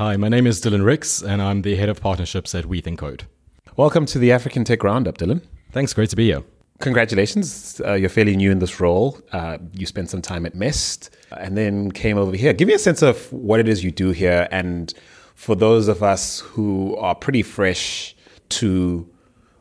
Hi, my name is Dylan Ricks, and I'm the head of partnerships at We Think Code. Welcome to the African Tech Roundup, Dylan. Thanks, great to be here. Congratulations. Uh, you're fairly new in this role. Uh, you spent some time at MEST and then came over here. Give me a sense of what it is you do here. And for those of us who are pretty fresh to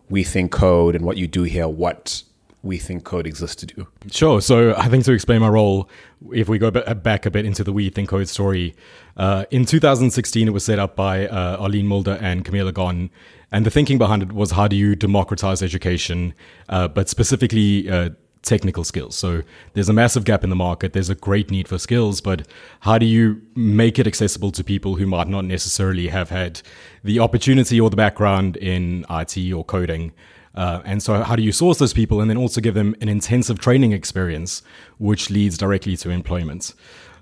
We Think Code and what you do here, what we think code exists to do. Sure. So I think to explain my role, if we go back a bit into the We Think Code story, uh, in 2016 it was set up by uh, Arlene Mulder and Camila Gon, and the thinking behind it was how do you democratize education, uh, but specifically uh, technical skills. So there's a massive gap in the market. There's a great need for skills, but how do you make it accessible to people who might not necessarily have had the opportunity or the background in IT or coding? Uh, and so, how do you source those people and then also give them an intensive training experience, which leads directly to employment?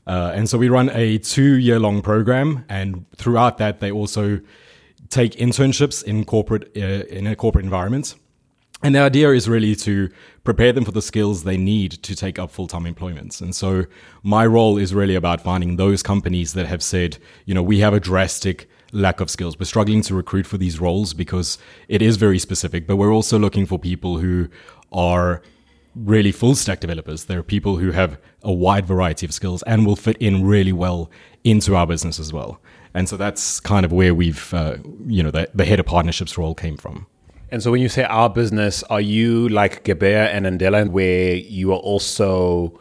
Uh, and so, we run a two year long program, and throughout that, they also take internships in corporate uh, in a corporate environment. And the idea is really to prepare them for the skills they need to take up full time employment. And so my role is really about finding those companies that have said, you know, we have a drastic lack of skills. We're struggling to recruit for these roles because it is very specific, but we're also looking for people who are really full stack developers. There are people who have a wide variety of skills and will fit in really well into our business as well. And so that's kind of where we've, uh, you know, the, the head of partnerships role came from. And so when you say our business, are you like Gebeya and Andela, where you are also,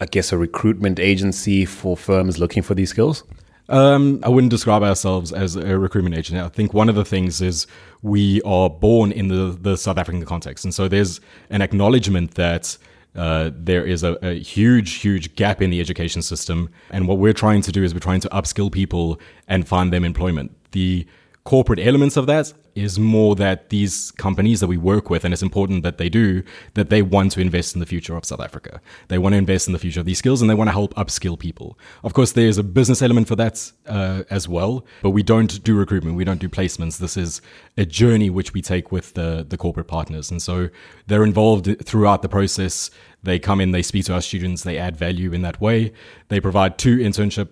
I guess, a recruitment agency for firms looking for these skills? Um, I wouldn't describe ourselves as a recruitment agent. I think one of the things is we are born in the, the South African context. And so there's an acknowledgement that uh, there is a, a, huge, huge gap in the education system. And what we're trying to do is we're trying to upskill people and find them employment. The corporate elements of that is more that these companies that we work with, and it's important that they do, that they want to invest in the future of South Africa. They want to invest in the future of these skills and they want to help upskill people. Of course, there's a business element for that uh, as well, but we don't do recruitment. We don't do placements. This is a journey which we take with the, the corporate partners. And so they're involved throughout the process. They come in, they speak to our students, they add value in that way. They provide two internship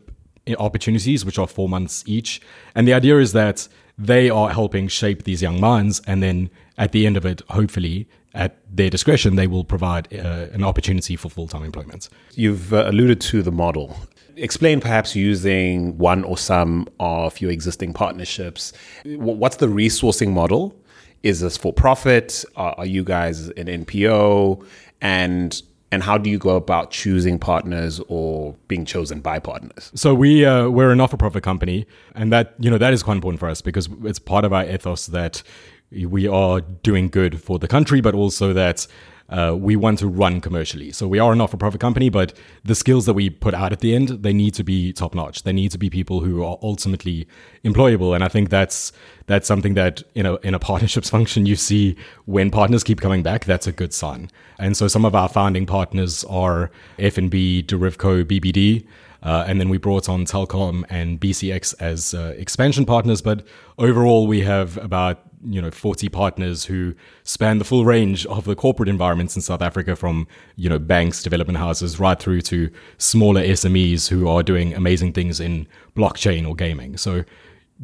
opportunities, which are four months each. And the idea is that they are helping shape these young minds. And then at the end of it, hopefully, at their discretion, they will provide uh, an opportunity for full time employment. You've uh, alluded to the model. Explain perhaps using one or some of your existing partnerships. What's the resourcing model? Is this for profit? Are you guys an NPO? And and how do you go about choosing partners or being chosen by partners? So we uh, we're a not-for-profit company, and that you know that is quite important for us because it's part of our ethos that we are doing good for the country, but also that uh, we want to run commercially. So we are a not-for-profit company, but the skills that we put out at the end, they need to be top-notch. They need to be people who are ultimately employable. And I think that's that's something that in a in a partnerships function you see when partners keep coming back. That's a good sign. And so some of our founding partners are FNB, Derivco, BBD. Uh, and then we brought on Telkom and BCX as uh, expansion partners. But overall, we have about you know 40 partners who span the full range of the corporate environments in South Africa from you know banks development houses right through to smaller SMEs who are doing amazing things in blockchain or gaming. So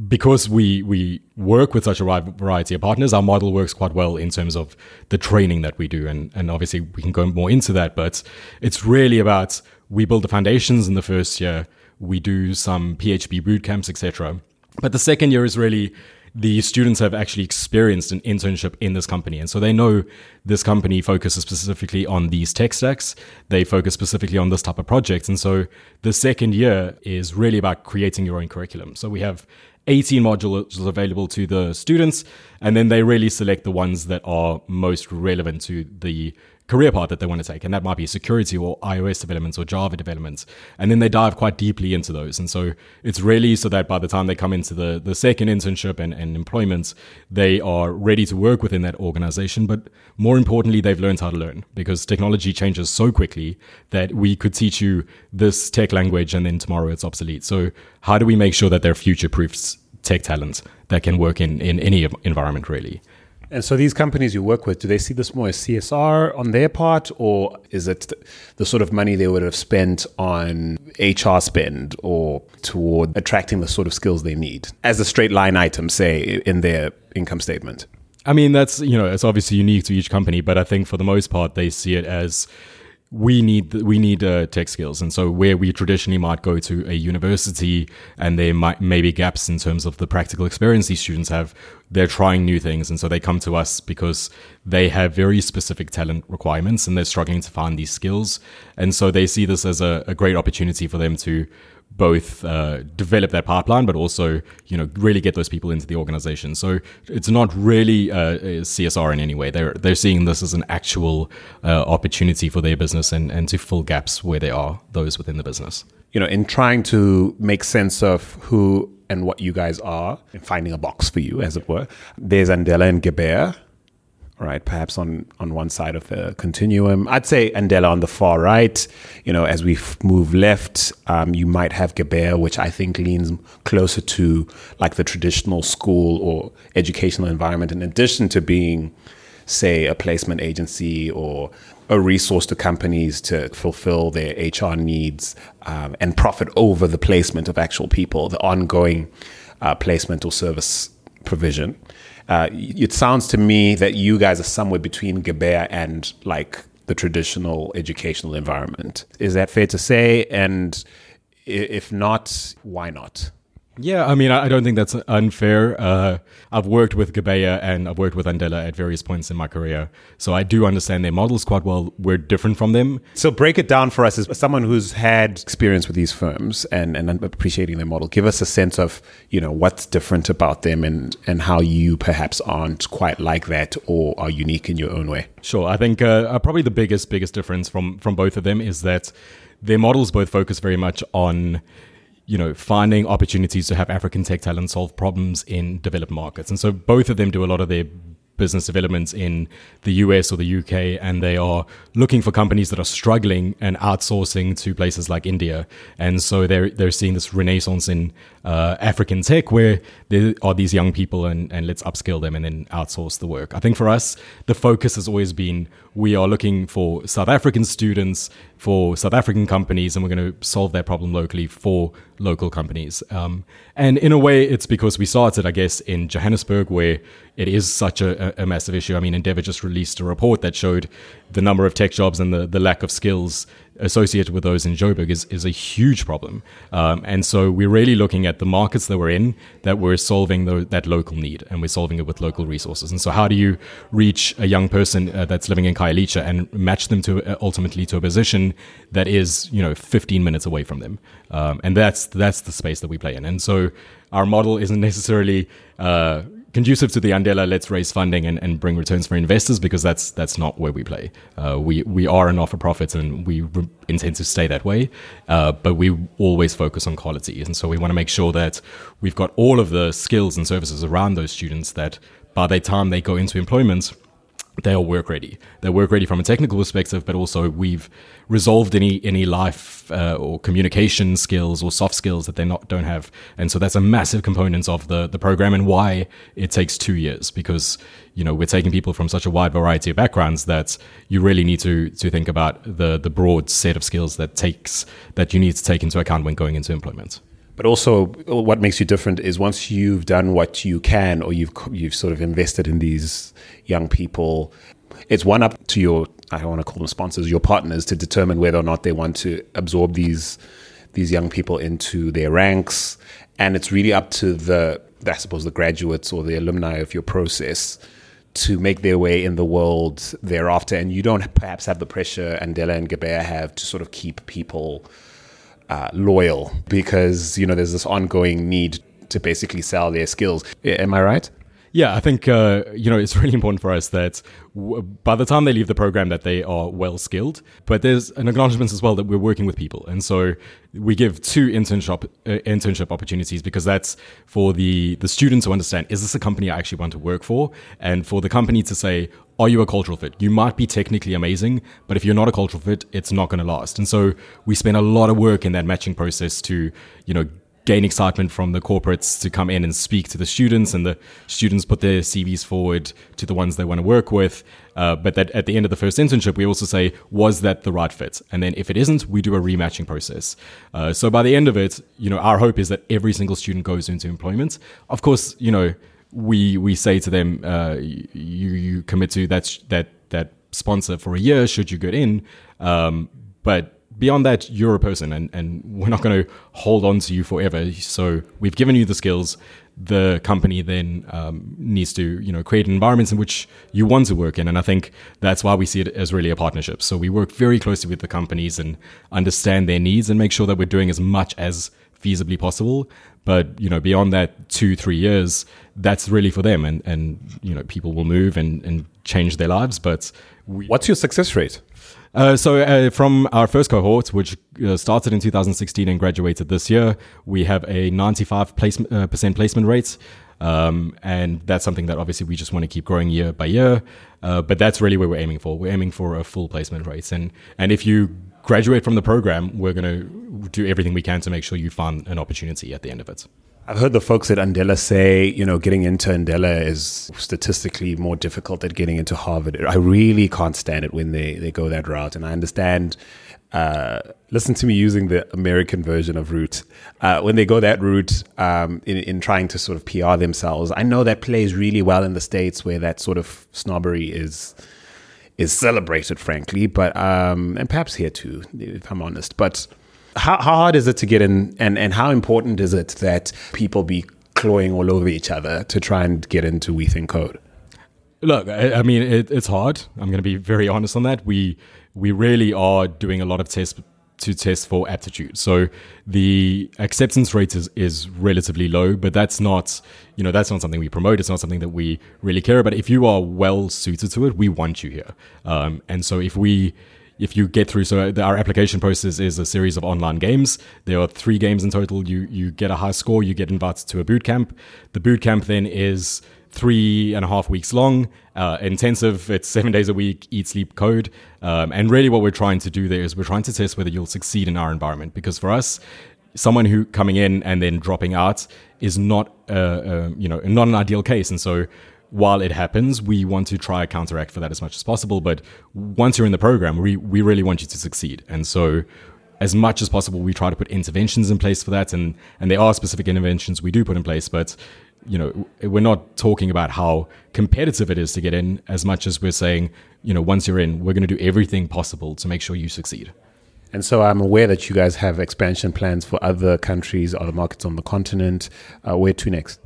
because we we work with such a wide variety of partners our model works quite well in terms of the training that we do and and obviously we can go more into that but it's really about we build the foundations in the first year we do some PHP boot camps etc but the second year is really the students have actually experienced an internship in this company. And so they know this company focuses specifically on these tech stacks. They focus specifically on this type of projects. And so the second year is really about creating your own curriculum. So we have 18 modules available to the students, and then they really select the ones that are most relevant to the career path that they want to take. And that might be security or iOS developments or Java developments. And then they dive quite deeply into those. And so it's really so that by the time they come into the, the second internship and, and employment, they are ready to work within that organization. But more importantly, they've learned how to learn because technology changes so quickly that we could teach you this tech language and then tomorrow it's obsolete. So how do we make sure that they're future proofs tech talent that can work in, in any environment really? And so these companies you work with, do they see this more as CSR on their part, or is it the sort of money they would have spent on HR spend or toward attracting the sort of skills they need as a straight line item, say, in their income statement? I mean, that's, you know, it's obviously unique to each company, but I think for the most part, they see it as we need we need uh, tech skills, and so where we traditionally might go to a university, and there might maybe gaps in terms of the practical experience these students have. They're trying new things, and so they come to us because they have very specific talent requirements, and they're struggling to find these skills, and so they see this as a, a great opportunity for them to both uh, develop that pipeline, but also you know really get those people into the organization. So it's not really uh, CSR in any way. They're they're seeing this as an actual uh, opportunity for their business and and to fill gaps where there are those within the business. You know, in trying to make sense of who and what you guys are, and finding a box for you, as it were. There's Andela and Gebeya right? Perhaps on, on one side of the continuum. I'd say Andela on the far right. You know, as we move left, um, you might have Gebeya, which I think leans closer to like the traditional school or educational environment, in addition to being, say, a placement agency or a resource to companies to fulfill their HR needs um, and profit over the placement of actual people, the ongoing uh, placement or service provision uh, it sounds to me that you guys are somewhere between Gebeya and like the traditional educational environment. Is that fair to say? And if not, why not? Yeah, I mean, I don't think that's unfair. Uh, I've worked with Gebeya and I've worked with Andela at various points in my career, so I do understand their models quite well. We're different from them. So break it down for us as someone who's had experience with these firms and, and appreciating their model. Give us a sense of you know what's different about them and and how you perhaps aren't quite like that or are unique in your own way. Sure, I think uh, probably the biggest biggest difference from from both of them is that their models both focus very much on you know, finding opportunities to have African tech talent solve problems in developed markets. And so both of them do a lot of their business developments in the US or the UK, and they are looking for companies that are struggling and outsourcing to places like India. And so they're they're seeing this renaissance in uh, African tech where there are these young people and, and let's upskill them and then outsource the work. I think for us, the focus has always been we are looking for South African students for South African companies and we're going to solve their problem locally for local companies. Um, and in a way, it's because we started, I guess, in Johannesburg where it is such a, a massive issue. I mean, Endeavor just released a report that showed the number of tech jobs and the, the lack of skills associated with those in Joburg is, is a huge problem. Um, and so we're really looking at the markets that we're in that we're solving the, that local need and we're solving it with local resources. And so how do you reach a young person uh, that's living in Khayelitsha and match them to uh, ultimately to a position that is, you know, 15 minutes away from them? Um, and that's, that's the space that we play in. And so our model isn't necessarily, uh, conducive to the Andela let's raise funding and, and bring returns for investors because that's that's not where we play. Uh, we we are a not for profit and we re- intend to stay that way, uh, but we always focus on quality, and so we want to make sure that we've got all of the skills and services around those students that by the time they go into employment they are work ready. They're work ready from a technical perspective, but also we've resolved any any life uh, or communication skills or soft skills that they not don't have. And so that's a massive component of the the program and why it takes two years because you know we're taking people from such a wide variety of backgrounds that you really need to to think about the the broad set of skills that takes that you need to take into account when going into employment. But also, what makes you different is once you've done what you can, or you've you've sort of invested in these young people, it's one up to your I don't want to call them sponsors, your partners, to determine whether or not they want to absorb these these young people into their ranks, and it's really up to the I suppose the graduates or the alumni of your process to make their way in the world thereafter. And you don't perhaps have the pressure Andela and Gebeya have to sort of keep people uh, loyal because you know there's this ongoing need to basically sell their skills. Am I right? Yeah, I think uh, you know it's really important for us that w- by the time they leave the program, that they are well skilled. But there's an acknowledgement as well that we're working with people, and so we give two internship uh, internship opportunities because that's for the the student to understand: is this a company I actually want to work for? And for the company to say, are you a cultural fit? You might be technically amazing, but if you're not a cultural fit, it's not going to last. And so we spend a lot of work in that matching process to you know gain excitement from the corporates to come in and speak to the students, and the students put their CVs forward to the ones they want to work with. Uh, but that at the end of the first internship, we also say, was that the right fit? And then if it isn't, we do a rematching process. Uh, so by the end of it, you know, our hope is that every single student goes into employment. Of course, you know, we we say to them, uh, you you commit to that that that sponsor for a year should you get in, um, but beyond that, you're a person, and and we're not going to hold on to you forever. So we've given you the skills. The company then um, needs to you know create environments in which you want to work in, and I think that's why we see it as really a partnership. So we work very closely with the companies and understand their needs and make sure that we're doing as much as feasibly possible. But you know, beyond that, two three years, that's really for them, and and you know, people will move and and change their lives. But we, what's your success rate? Uh, so, uh, from our first cohort, which uh, started in 2016 and graduated this year, we have a 95 place, uh, percent placement rate. Um, and that's something that obviously we just want to keep growing year by year. Uh, but that's really where we're aiming for. We're aiming for a full placement rate. And, and if you graduate from the program, we're going to do everything we can to make sure you find an opportunity at the end of it. I've heard the folks at Andela say, you know, getting into Andela is statistically more difficult than getting into Harvard. I really can't stand it when they, they go that route. And I understand, uh, listen to me using the American version of route. Uh, when they go that route um, in, in trying to sort of PR themselves, I know that plays really well in the States where that sort of snobbery is is celebrated, frankly, but um, and perhaps here too, if I'm honest. But how, how hard is it to get in, and and how important is it that people be clawing all over each other to try and get into We Think Code? Look, I, I mean, it, it's hard. I'm going to be very honest on that. We we really are doing a lot of tests to test for aptitude. So the acceptance rate is, is relatively low, but that's not, you know, that's not something we promote. It's not something that we really care about. If you are well suited to it, we want you here. Um, and so if we, if you get through, so our application process is a series of online games. There are three games in total. You you get a high score, you get invited to a boot camp. The boot camp then is three and a half weeks long, uh, intensive. It's seven days a week, eat, sleep, code. Um, and really, what we're trying to do there is we're trying to test whether you'll succeed in our environment. Because for us, someone who coming in and then dropping out is not, uh, uh, you know, not an ideal case. And so, while it happens, we want to try counteract for that as much as possible. But once you're in the program, we we really want you to succeed. And so as much as possible, we try to put interventions in place for that, and and there are specific interventions we do put in place. But you know, we're not talking about how competitive it is to get in as much as we're saying, you know, once you're in, we're going to do everything possible to make sure you succeed. And so I'm aware that you guys have expansion plans for other countries, other markets on the continent. Uh, where to next?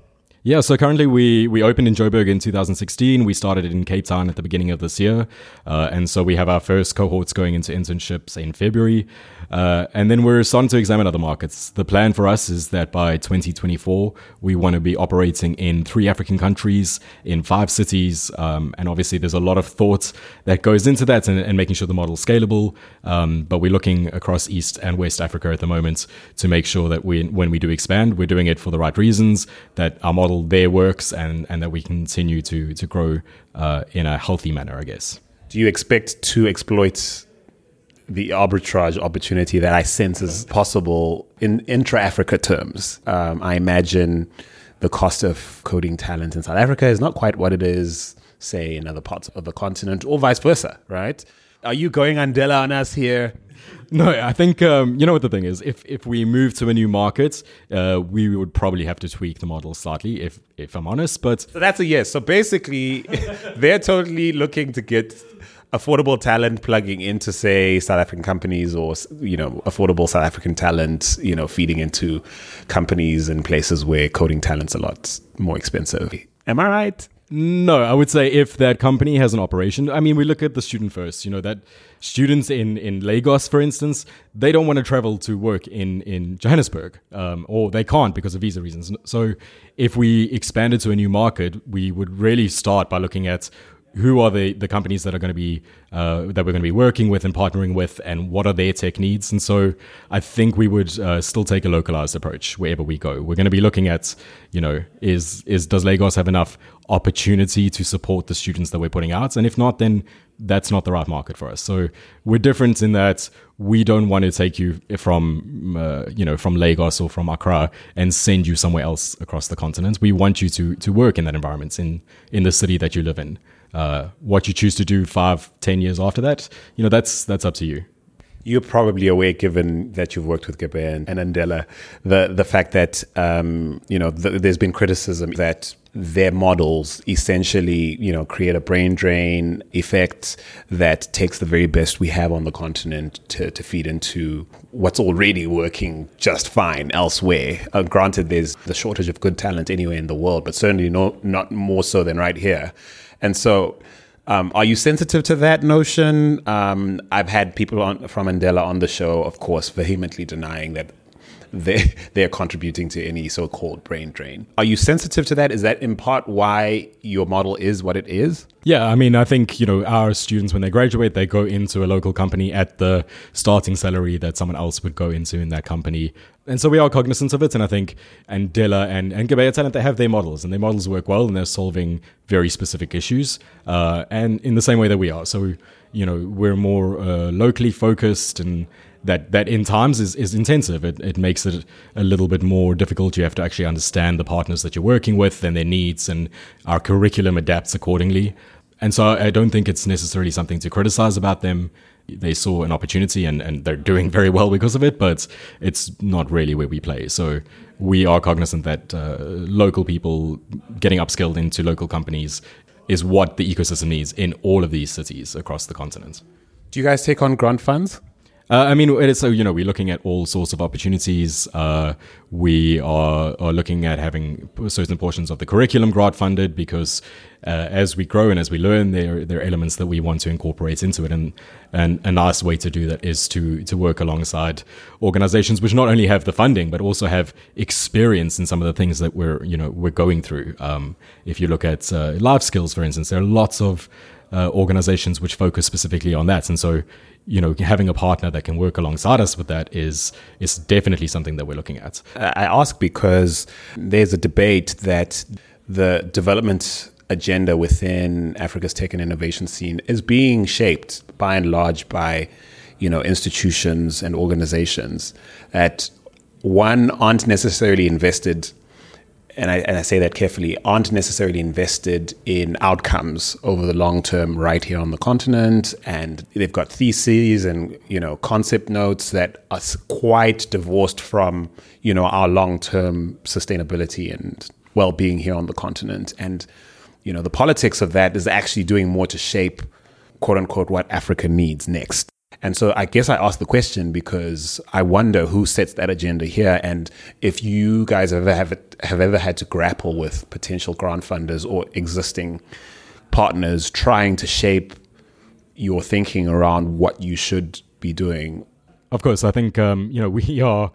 Yeah, so currently we, we opened in Joburg in 2016. We started in Cape Town at the beginning of this year. Uh, and so we have our first cohorts going into internships in February. Uh, and then we're starting to examine other markets. The plan for us is that by 2024, we want to be operating in three African countries, in five cities. Um, and obviously, there's a lot of thought that goes into that and, and making sure the model is scalable. Um, but we're looking across East and West Africa at the moment to make sure that we, when we do expand, we're doing it for the right reasons, that our model model there works and, and that we continue to, to grow uh, in a healthy manner, I guess. Do you expect to exploit the arbitrage opportunity that I sense is possible in intra Africa terms? Um, I imagine the cost of coding talent in South Africa is not quite what it is, say, in other parts of the continent, or vice versa, right? Are you going Andela on us here? No, I think um, you know what the thing is. If if we move to a new market, uh, we would probably have to tweak the model slightly. If if I'm honest, but so that's a yes. So basically, they're totally looking to get affordable talent plugging into say South African companies or you know affordable South African talent you know feeding into companies and places where coding talent's a lot more expensive. Am I right? No, I would say if that company has an operation, I mean, we look at the student first. You know that students in in Lagos, for instance, they don't want to travel to work in in Johannesburg, um, or they can't because of visa reasons. So, if we expanded to a new market, we would really start by looking at who are the, the companies that are going to be uh, that we're going to be working with and partnering with, and what are their tech needs. And so I think we would uh, still take a localized approach wherever we go. We're going to be looking at, you know, is is does Lagos have enough opportunity to support the students that we're putting out, and if not, then that's not the right market for us. So we're different in that we don't want to take you from uh, you know from Lagos or from Accra and send you somewhere else across the continent. We want you to to work in that environment in in the city that you live in. Uh, what you choose to do five, ten years after that, you know, that's that's up to you. You're probably aware, given that you've worked with Gebeya and, and Andela, the the fact that um, you know the, there's been criticism that their models essentially, you know, create a brain drain effect that takes the very best we have on the continent to, to feed into what's already working just fine elsewhere. Uh, granted, there's the shortage of good talent anywhere in the world, but certainly no, not more so than right here. And so, um, are you sensitive to that notion? Um, I've had people on, from Andela on the show, of course, vehemently denying that they they're contributing to any so-called brain drain. Are you sensitive to that? Is that in part why your model is what it is? Yeah, I mean, I think you know our students when they graduate, they go into a local company at the starting salary that someone else would go into in that company, and so we are cognizant of it. And I think Andela and and Gebeya Talent they have their models, and their models work well, and they're solving very specific issues, uh, and in the same way that we are. So you know we're more uh, locally focused and that that in times is, is intensive. It, it makes it a little bit more difficult. You have to actually understand the partners that you're working with and their needs, and our curriculum adapts accordingly. And so I don't think it's necessarily something to criticize about them. They saw an opportunity and, and they're doing very well because of it, but it's not really where we play. So we are cognizant that uh, local people getting upskilled into local companies is what the ecosystem needs in all of these cities across the continent. Do you guys take on grant funds? Uh, I mean, so you know we're looking at all sorts of opportunities. Uh, we are are looking at having certain portions of the curriculum grant funded because uh, as we grow and as we learn, there there are elements that we want to incorporate into it, and and a nice way to do that is to to work alongside organizations which not only have the funding but also have experience in some of the things that we're you know we're going through. Um, if you look at uh, life skills, for instance, there are lots of uh, organizations which focus specifically on that, and so you know, having a partner that can work alongside us with that is is definitely something that we're looking at. I ask because there's a debate that the development agenda within Africa's tech and innovation scene is being shaped by and large by, you know, institutions and organizations that one aren't necessarily invested and I, and I say that carefully, aren't necessarily invested in outcomes over the long term right here on the continent. And they've got theses and, you know, concept notes that are quite divorced from, you know, our long term sustainability and well being here on the continent. And, you know, the politics of that is actually doing more to shape, quote unquote, what Africa needs next. And so I guess I asked the question because I wonder who sets that agenda here, and if you guys have ever have, have ever had to grapple with potential grant funders or existing partners trying to shape your thinking around what you should be doing. Of course, I think um, you know we are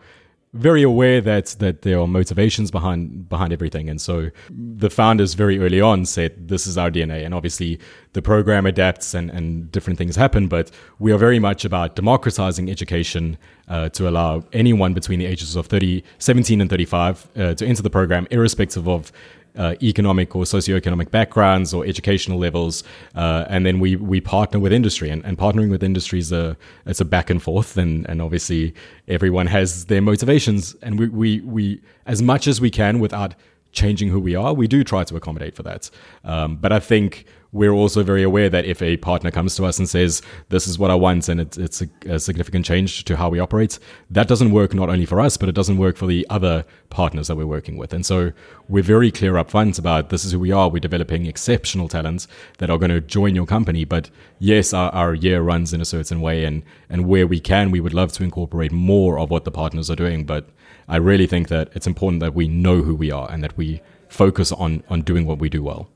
very aware that that there are motivations behind behind everything. And so the founders very early on said this is our dna and obviously the program adapts and, and different things happen but we are very much about democratizing education uh, to allow anyone between the ages of 30 17 and 35 uh, to enter the program irrespective of uh, economic or socioeconomic backgrounds or educational levels, uh, and then we we partner with industry, and, and partnering with industry is a it's a back and forth, and and obviously everyone has their motivations, and we we we as much as we can without changing who we are, we do try to accommodate for that. Um, but I think we're also very aware that if a partner comes to us and says, This is what I want, and it's, it's a, a, significant change to how we operate, that doesn't work not only for us, but it doesn't work for the other partners that we're working with. And so we're very clear up front about this is who we are. We're developing exceptional talents that are going to join your company. But yes, our, our year runs in a certain way, and, and where we can, we would love to incorporate more of what the partners are doing. But I really think that it's important that we know who we are and that we focus on, on doing what we do well.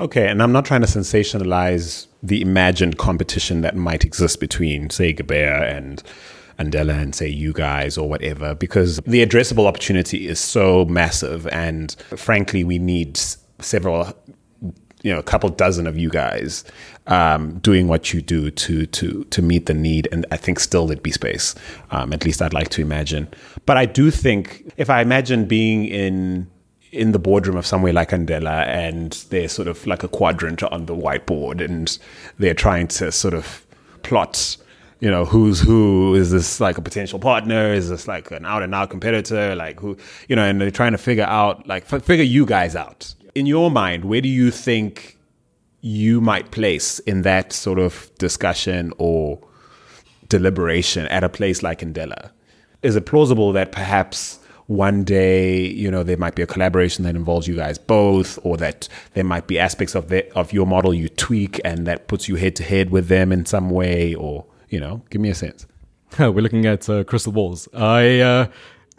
Okay, and I'm not trying to sensationalize the imagined competition that might exist between, say, Gebeya and Andela and say you guys or whatever, because the addressable opportunity is so massive, and frankly, we need several you know a couple dozen of you guys um, doing what you do to to to meet the need, and I think still there'd be space. Um, at least I'd like to imagine. But I do think if I imagine being in in the boardroom of somewhere like Andela, and they're sort of like a quadrant on the whiteboard, and they're trying to sort of plot you know who's who. Is this like a potential partner? Is this like an out and out competitor? Like who you know and they're trying to figure out like figure you guys out. In your mind where do you think you might place in that sort of discussion or deliberation at a place like Andela? Is it plausible that perhaps one day, you know, there might be a collaboration that involves you guys both, or that there might be aspects of the, of your model you tweak and that puts you head to head with them in some way, or you know, give me a sense. We're looking at uh, crystal balls. I, uh,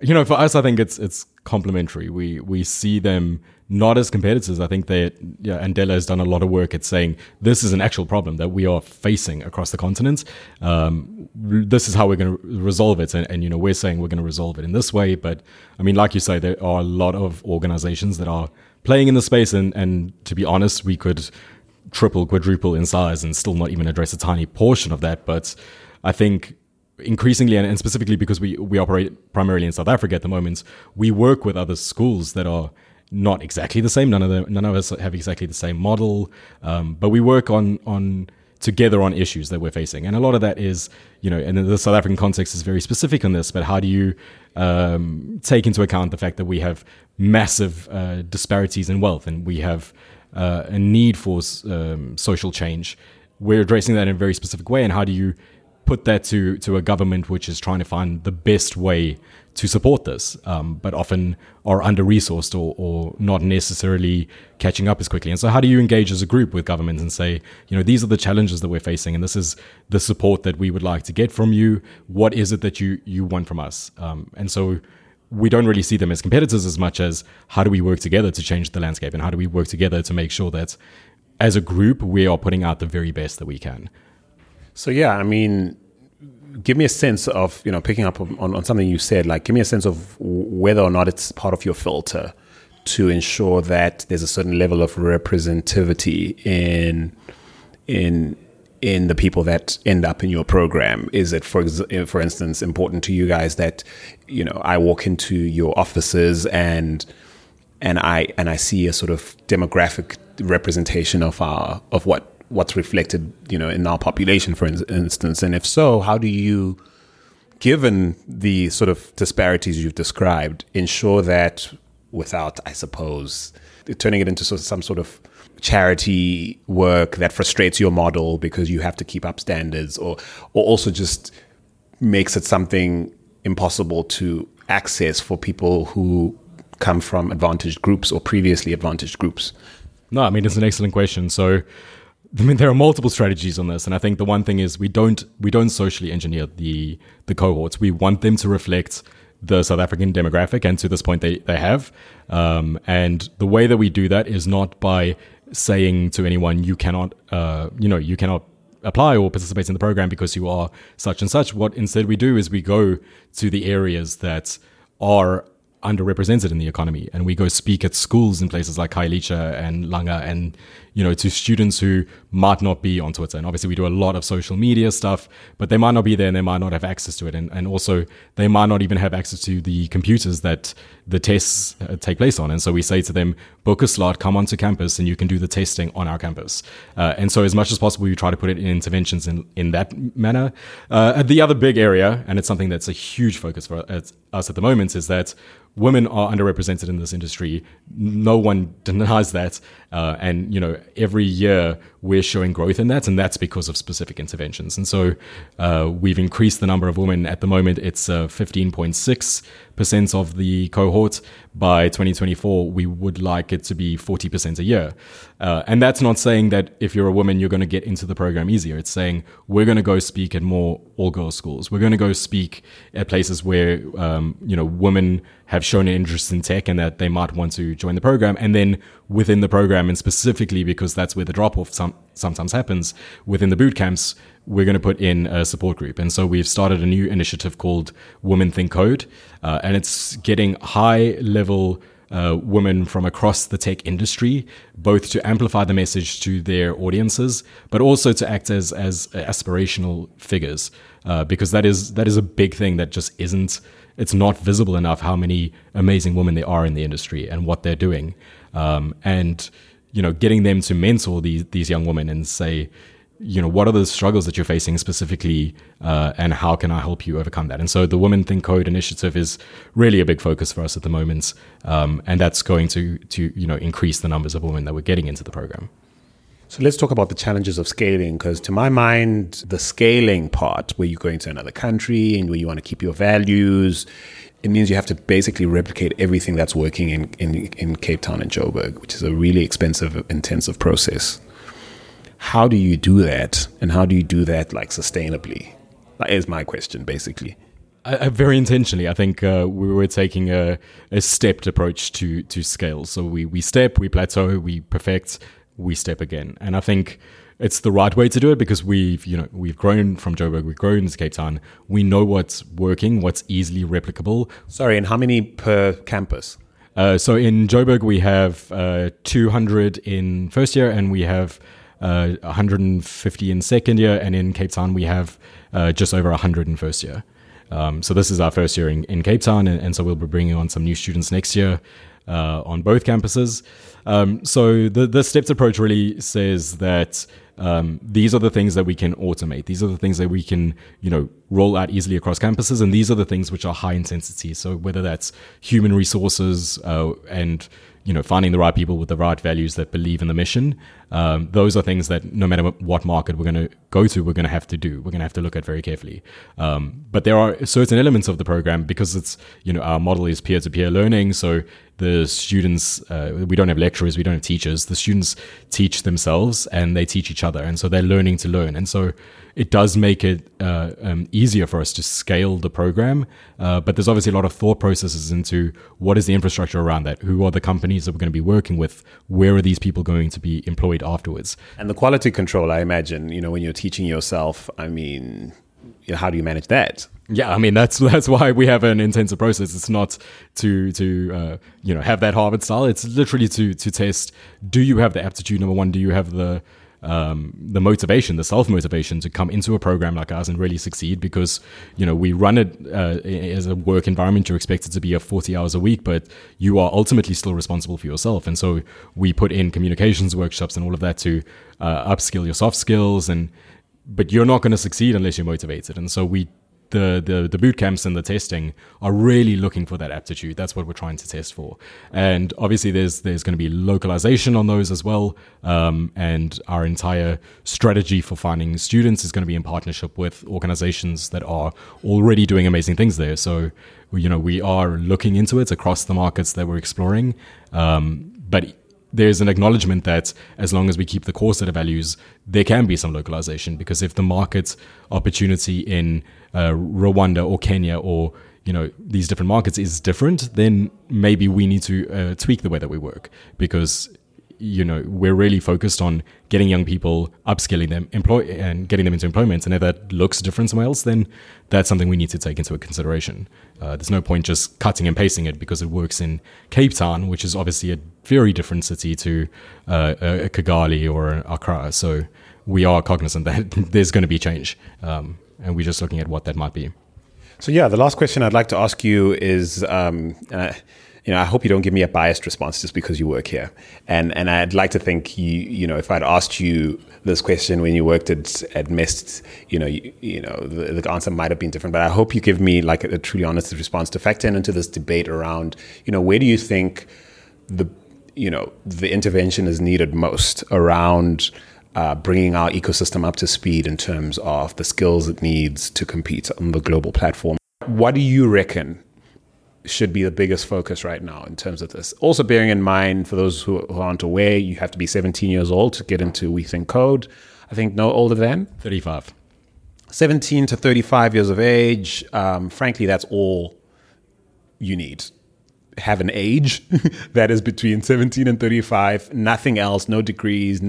you know, for us, I think it's it's complementary. We we see them not as competitors. I think that yeah, Andela has done a lot of work at saying this is an actual problem that we are facing across the continent. Um, this is how we're going to resolve it, and, and you know we're saying we're going to resolve it in this way. But I mean, like you say, there are a lot of organizations that are playing in the space, and and to be honest, we could triple, quadruple in size and still not even address a tiny portion of that. But I think increasingly and, specifically because we, we operate primarily in South Africa at the moment, we work with other schools that are not exactly the same. None of them, none of us have exactly the same model, um, but we work on on together on issues that we're facing, and a lot of that is, you know, and the South African context is very specific on this. But how do you um, take into account the fact that we have massive uh, disparities in wealth, and we have uh, a need for um, social change? We're addressing that in a very specific way, and how do you put that to to a government which is trying to find the best way to support this, um, but often are under resourced or, or not necessarily catching up as quickly. And so, how do you engage as a group with governments and say, you know, these are the challenges that we're facing, and this is the support that we would like to get from you. What is it that you you want from us? Um, and so. We don't really see them as competitors as much as how do we work together to change the landscape and how do we work together to make sure that as a group we are putting out the very best that we can. So yeah, I mean, give me a sense of you know picking up on, on something you said. Like, give me a sense of whether or not it's part of your filter to ensure that there's a certain level of representativity in in in the people that end up in your program? Is it, for eh, for instance, important to you guys that you know I walk into your offices and and I and I see a sort of demographic representation of our of what what's reflected, you know, in our population, for instance? And if so, how do you, given the sort of disparities you've described, ensure that without, I suppose, turning it into sort of some sort of charity work that frustrates your model because you have to keep up standards, or or also just makes it something impossible to access for people who come from advantaged groups or previously advantaged groups? No, I mean it's an excellent question. So I mean, there are multiple strategies on this, and I think the one thing is we don't we don't socially engineer the the cohorts. We want them to reflect the South African demographic, and to this point, they they have. Um, and the way that we do that is not by saying to anyone you cannot, uh, you know, you cannot apply or participate in the program because you are such and such. What instead we do is we go to the areas that are underrepresented in the economy. And we go speak at schools in places like Khayelitsha and Langa and, you know, to students who might not be on Twitter. And obviously we do a lot of social media stuff, but they might not be there and they might not have access to it. And, and also they might not even have access to the computers that the tests uh, take place on. And so we say to them, book a slot, come onto campus and you can do the testing on our campus. Uh, and so as much as possible, we try to put it in interventions in, in that manner. Uh, the other big area, and it's something that's a huge focus for us at the moment, is that women are underrepresented in this industry. No one denies that. Uh, and, you know, every year we're showing growth in that, and that's because of specific interventions. And so uh, we've increased the number of women. At the moment, it's uh, 15.6% of the cohort. By 2024, we would like it to be 40% a year. Uh, and that's not saying that if you're a woman, you're going to get into the program easier. It's saying we're going to go speak at more all girls schools. We're going to go speak at places where, um, you know, women have shown an interest in tech and that they might want to join the program. And then within the program, and specifically because that's where the drop off some, sometimes happens within the boot camps, we're going to put in a support group. And so we've started a new initiative called Women Think Code, uh, and it's getting high level uh, women from across the tech industry, both to amplify the message to their audiences, but also to act as as aspirational figures, uh, because that is that is a big thing that just isn't. It's not visible enough how many amazing women there are in the industry and what they're doing, um, and you know, getting them to mentor these these young women and say, you know, what are the struggles that you're facing specifically, uh, and how can I help you overcome that? And so the Women Think Code initiative is really a big focus for us at the moment, um, and that's going to to you know increase the numbers of women that we're getting into the program. So let's talk about the challenges of scaling, because to my mind, the scaling part, where you're going to another country and where you want to keep your values, it means you have to basically replicate everything that's working in, in, in Cape Town and Joburg, which is a really expensive, intensive process how do you do that and how do you do that like sustainably that is my question basically uh, very intentionally, I think uh, we were taking a, a, stepped approach to to scale. So we we step, we plateau, we perfect, we step again. And I think it's the right way to do it because we've you know we've grown from Joburg, we've grown to Cape Town. We know what's working, what's easily replicable. Sorry, and how many per campus? Uh, so in Joburg we have uh, 200 in first year, and we have uh, 150 in second year, and in Cape Town we have uh, just over 100 in first year. Um, so this is our first year in, in Cape Town, and, and, so we'll be bringing on some new students next year uh, on both campuses. Um, so the the stepped approach really says that um, these are the things that we can automate. These are the things that we can you know roll out easily across campuses, and these are the things which are high intensity. So whether that's human resources uh, and you know, finding the right people with the right values that believe in the mission. Um, those are things that no matter what market we're going to go to, we're going to have to do. We're going to have to look at very carefully. Um, but there are certain elements of the program because it's, you know, our model is peer to peer learning. So the students, uh, we don't have lecturers, we don't have teachers. The students teach themselves and they teach each other. And so they're learning to learn. And so it does make it uh, um, easier for us to scale the program. Uh, but there's obviously a lot of thought processes into what is the infrastructure around that? Who are the companies that we're going to be working with? Where are these people going to be employed afterwards? And the quality control, I imagine, you know, when you're teaching yourself, I mean, how do you manage that? Yeah, I mean that's that's why we have an intensive process. It's not to to uh, you know have that Harvard style. It's literally to to test: do you have the aptitude? Number one, do you have the um, the motivation, the self motivation to come into a program like ours and really succeed because, you know, we run it uh, as a work environment. You're expected to be a 40 hours a week, but you are ultimately still responsible for yourself. And so we put in communications workshops and all of that to uh, upskill your soft skills and, but you're not going to succeed unless you're motivated. And so we the, the, the boot camps and the testing are really looking for that aptitude. That's what we're trying to test for. And obviously, there's there's going to be localization on those as well. Um, and our entire strategy for finding students is going to be in partnership with organizations that are already doing amazing things there. So, you know, we are looking into it across the markets that we're exploring. Um, but there's an acknowledgement that as long as we keep the core set of values, there can be some localization because if the market opportunity in uh, Rwanda or Kenya or you know these different markets is different, then maybe we need to uh, tweak the way that we work because you know we're really focused on getting young people upskilling them employ and getting them into employment. And if that looks different somewhere else then that's something we need to take into consideration. Uh, there's no point just cutting and pasting it because it works in cape town which is obviously a very different city to uh, a kigali or accra. So we are cognizant that there's going to be change um, and we're just looking at what that might be. So yeah the last question i'd like to ask you is um, you know, I hope you don't give me a biased response just because you work here. And and I'd like to think you, you know, if I'd asked you this question when you worked at at MEST, you know, you, you know, the, the, answer might have been different. But I hope you give me like a, a truly honest response to factor into this debate around, you know, where do you think the, you know, the intervention is needed most around. Uh, bringing our ecosystem up to speed in terms of the skills it needs to compete on the global platform. What do you reckon should be the biggest focus right now in terms of this. Also, bearing in mind, for those who, who aren't aware, you have to be 17 years old to get into We Think Code. I think no older than 35. 17 to 35 years of age. Um, frankly, that's all you need. Have an age that is between 17 and 35, nothing else, no degrees,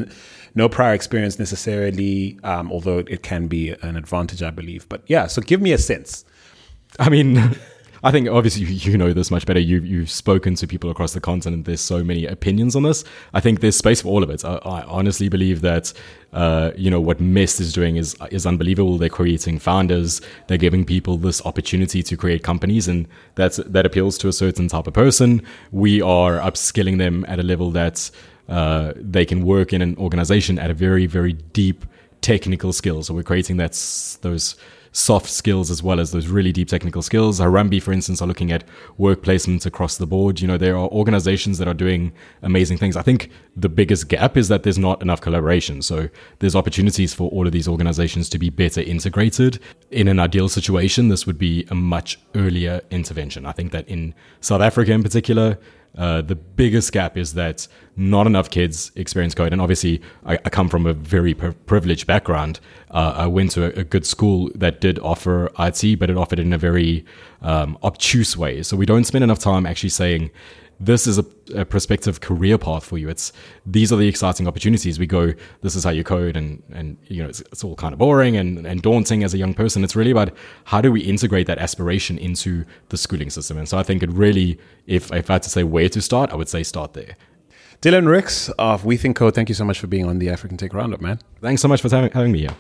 no prior experience necessarily, um, although it can be an advantage, I believe. But yeah, so give me a sense. I mean, I think obviously you, you know this much better. You've, you've spoken to people across the continent. There's so many opinions on this. I think there's space for all of it. I, I honestly believe that, uh, you know, what MEST is doing is, is unbelievable. They're creating founders. They're giving people this opportunity to create companies and that's, that appeals to a certain type of person. We are upskilling them at a level that, uh, they can work in an organization at a very, very deep technical skill. So we're creating that, those, soft skills as well as those really deep technical skills. Harambee, for instance, are looking at work placements across the board. You know, there are organizations that are doing amazing things. I think the biggest gap is that there's not enough collaboration. So there's opportunities for all of these organizations to be better integrated. In an ideal situation, this would be a much earlier intervention. I think that in South Africa in particular, uh, the biggest gap is that not enough kids experience code. And obviously, I, I come from a very privileged background. Uh, I went to a, a, good school that did offer IT, but it offered it in a very um, obtuse way. So we don't spend enough time actually saying, this is a, a, prospective career path for you. It's these are the exciting opportunities. We go, this is how you code, and and you know it's, it's, all kind of boring and, and daunting as a young person. It's really about how do we integrate that aspiration into the schooling system. And so I think it really, if, if I had to say where to start, I would say start there. Dylan Ricks of WeThinkCode, thank you so much for being on the African Tech Roundup, man. Thanks so much for having me here.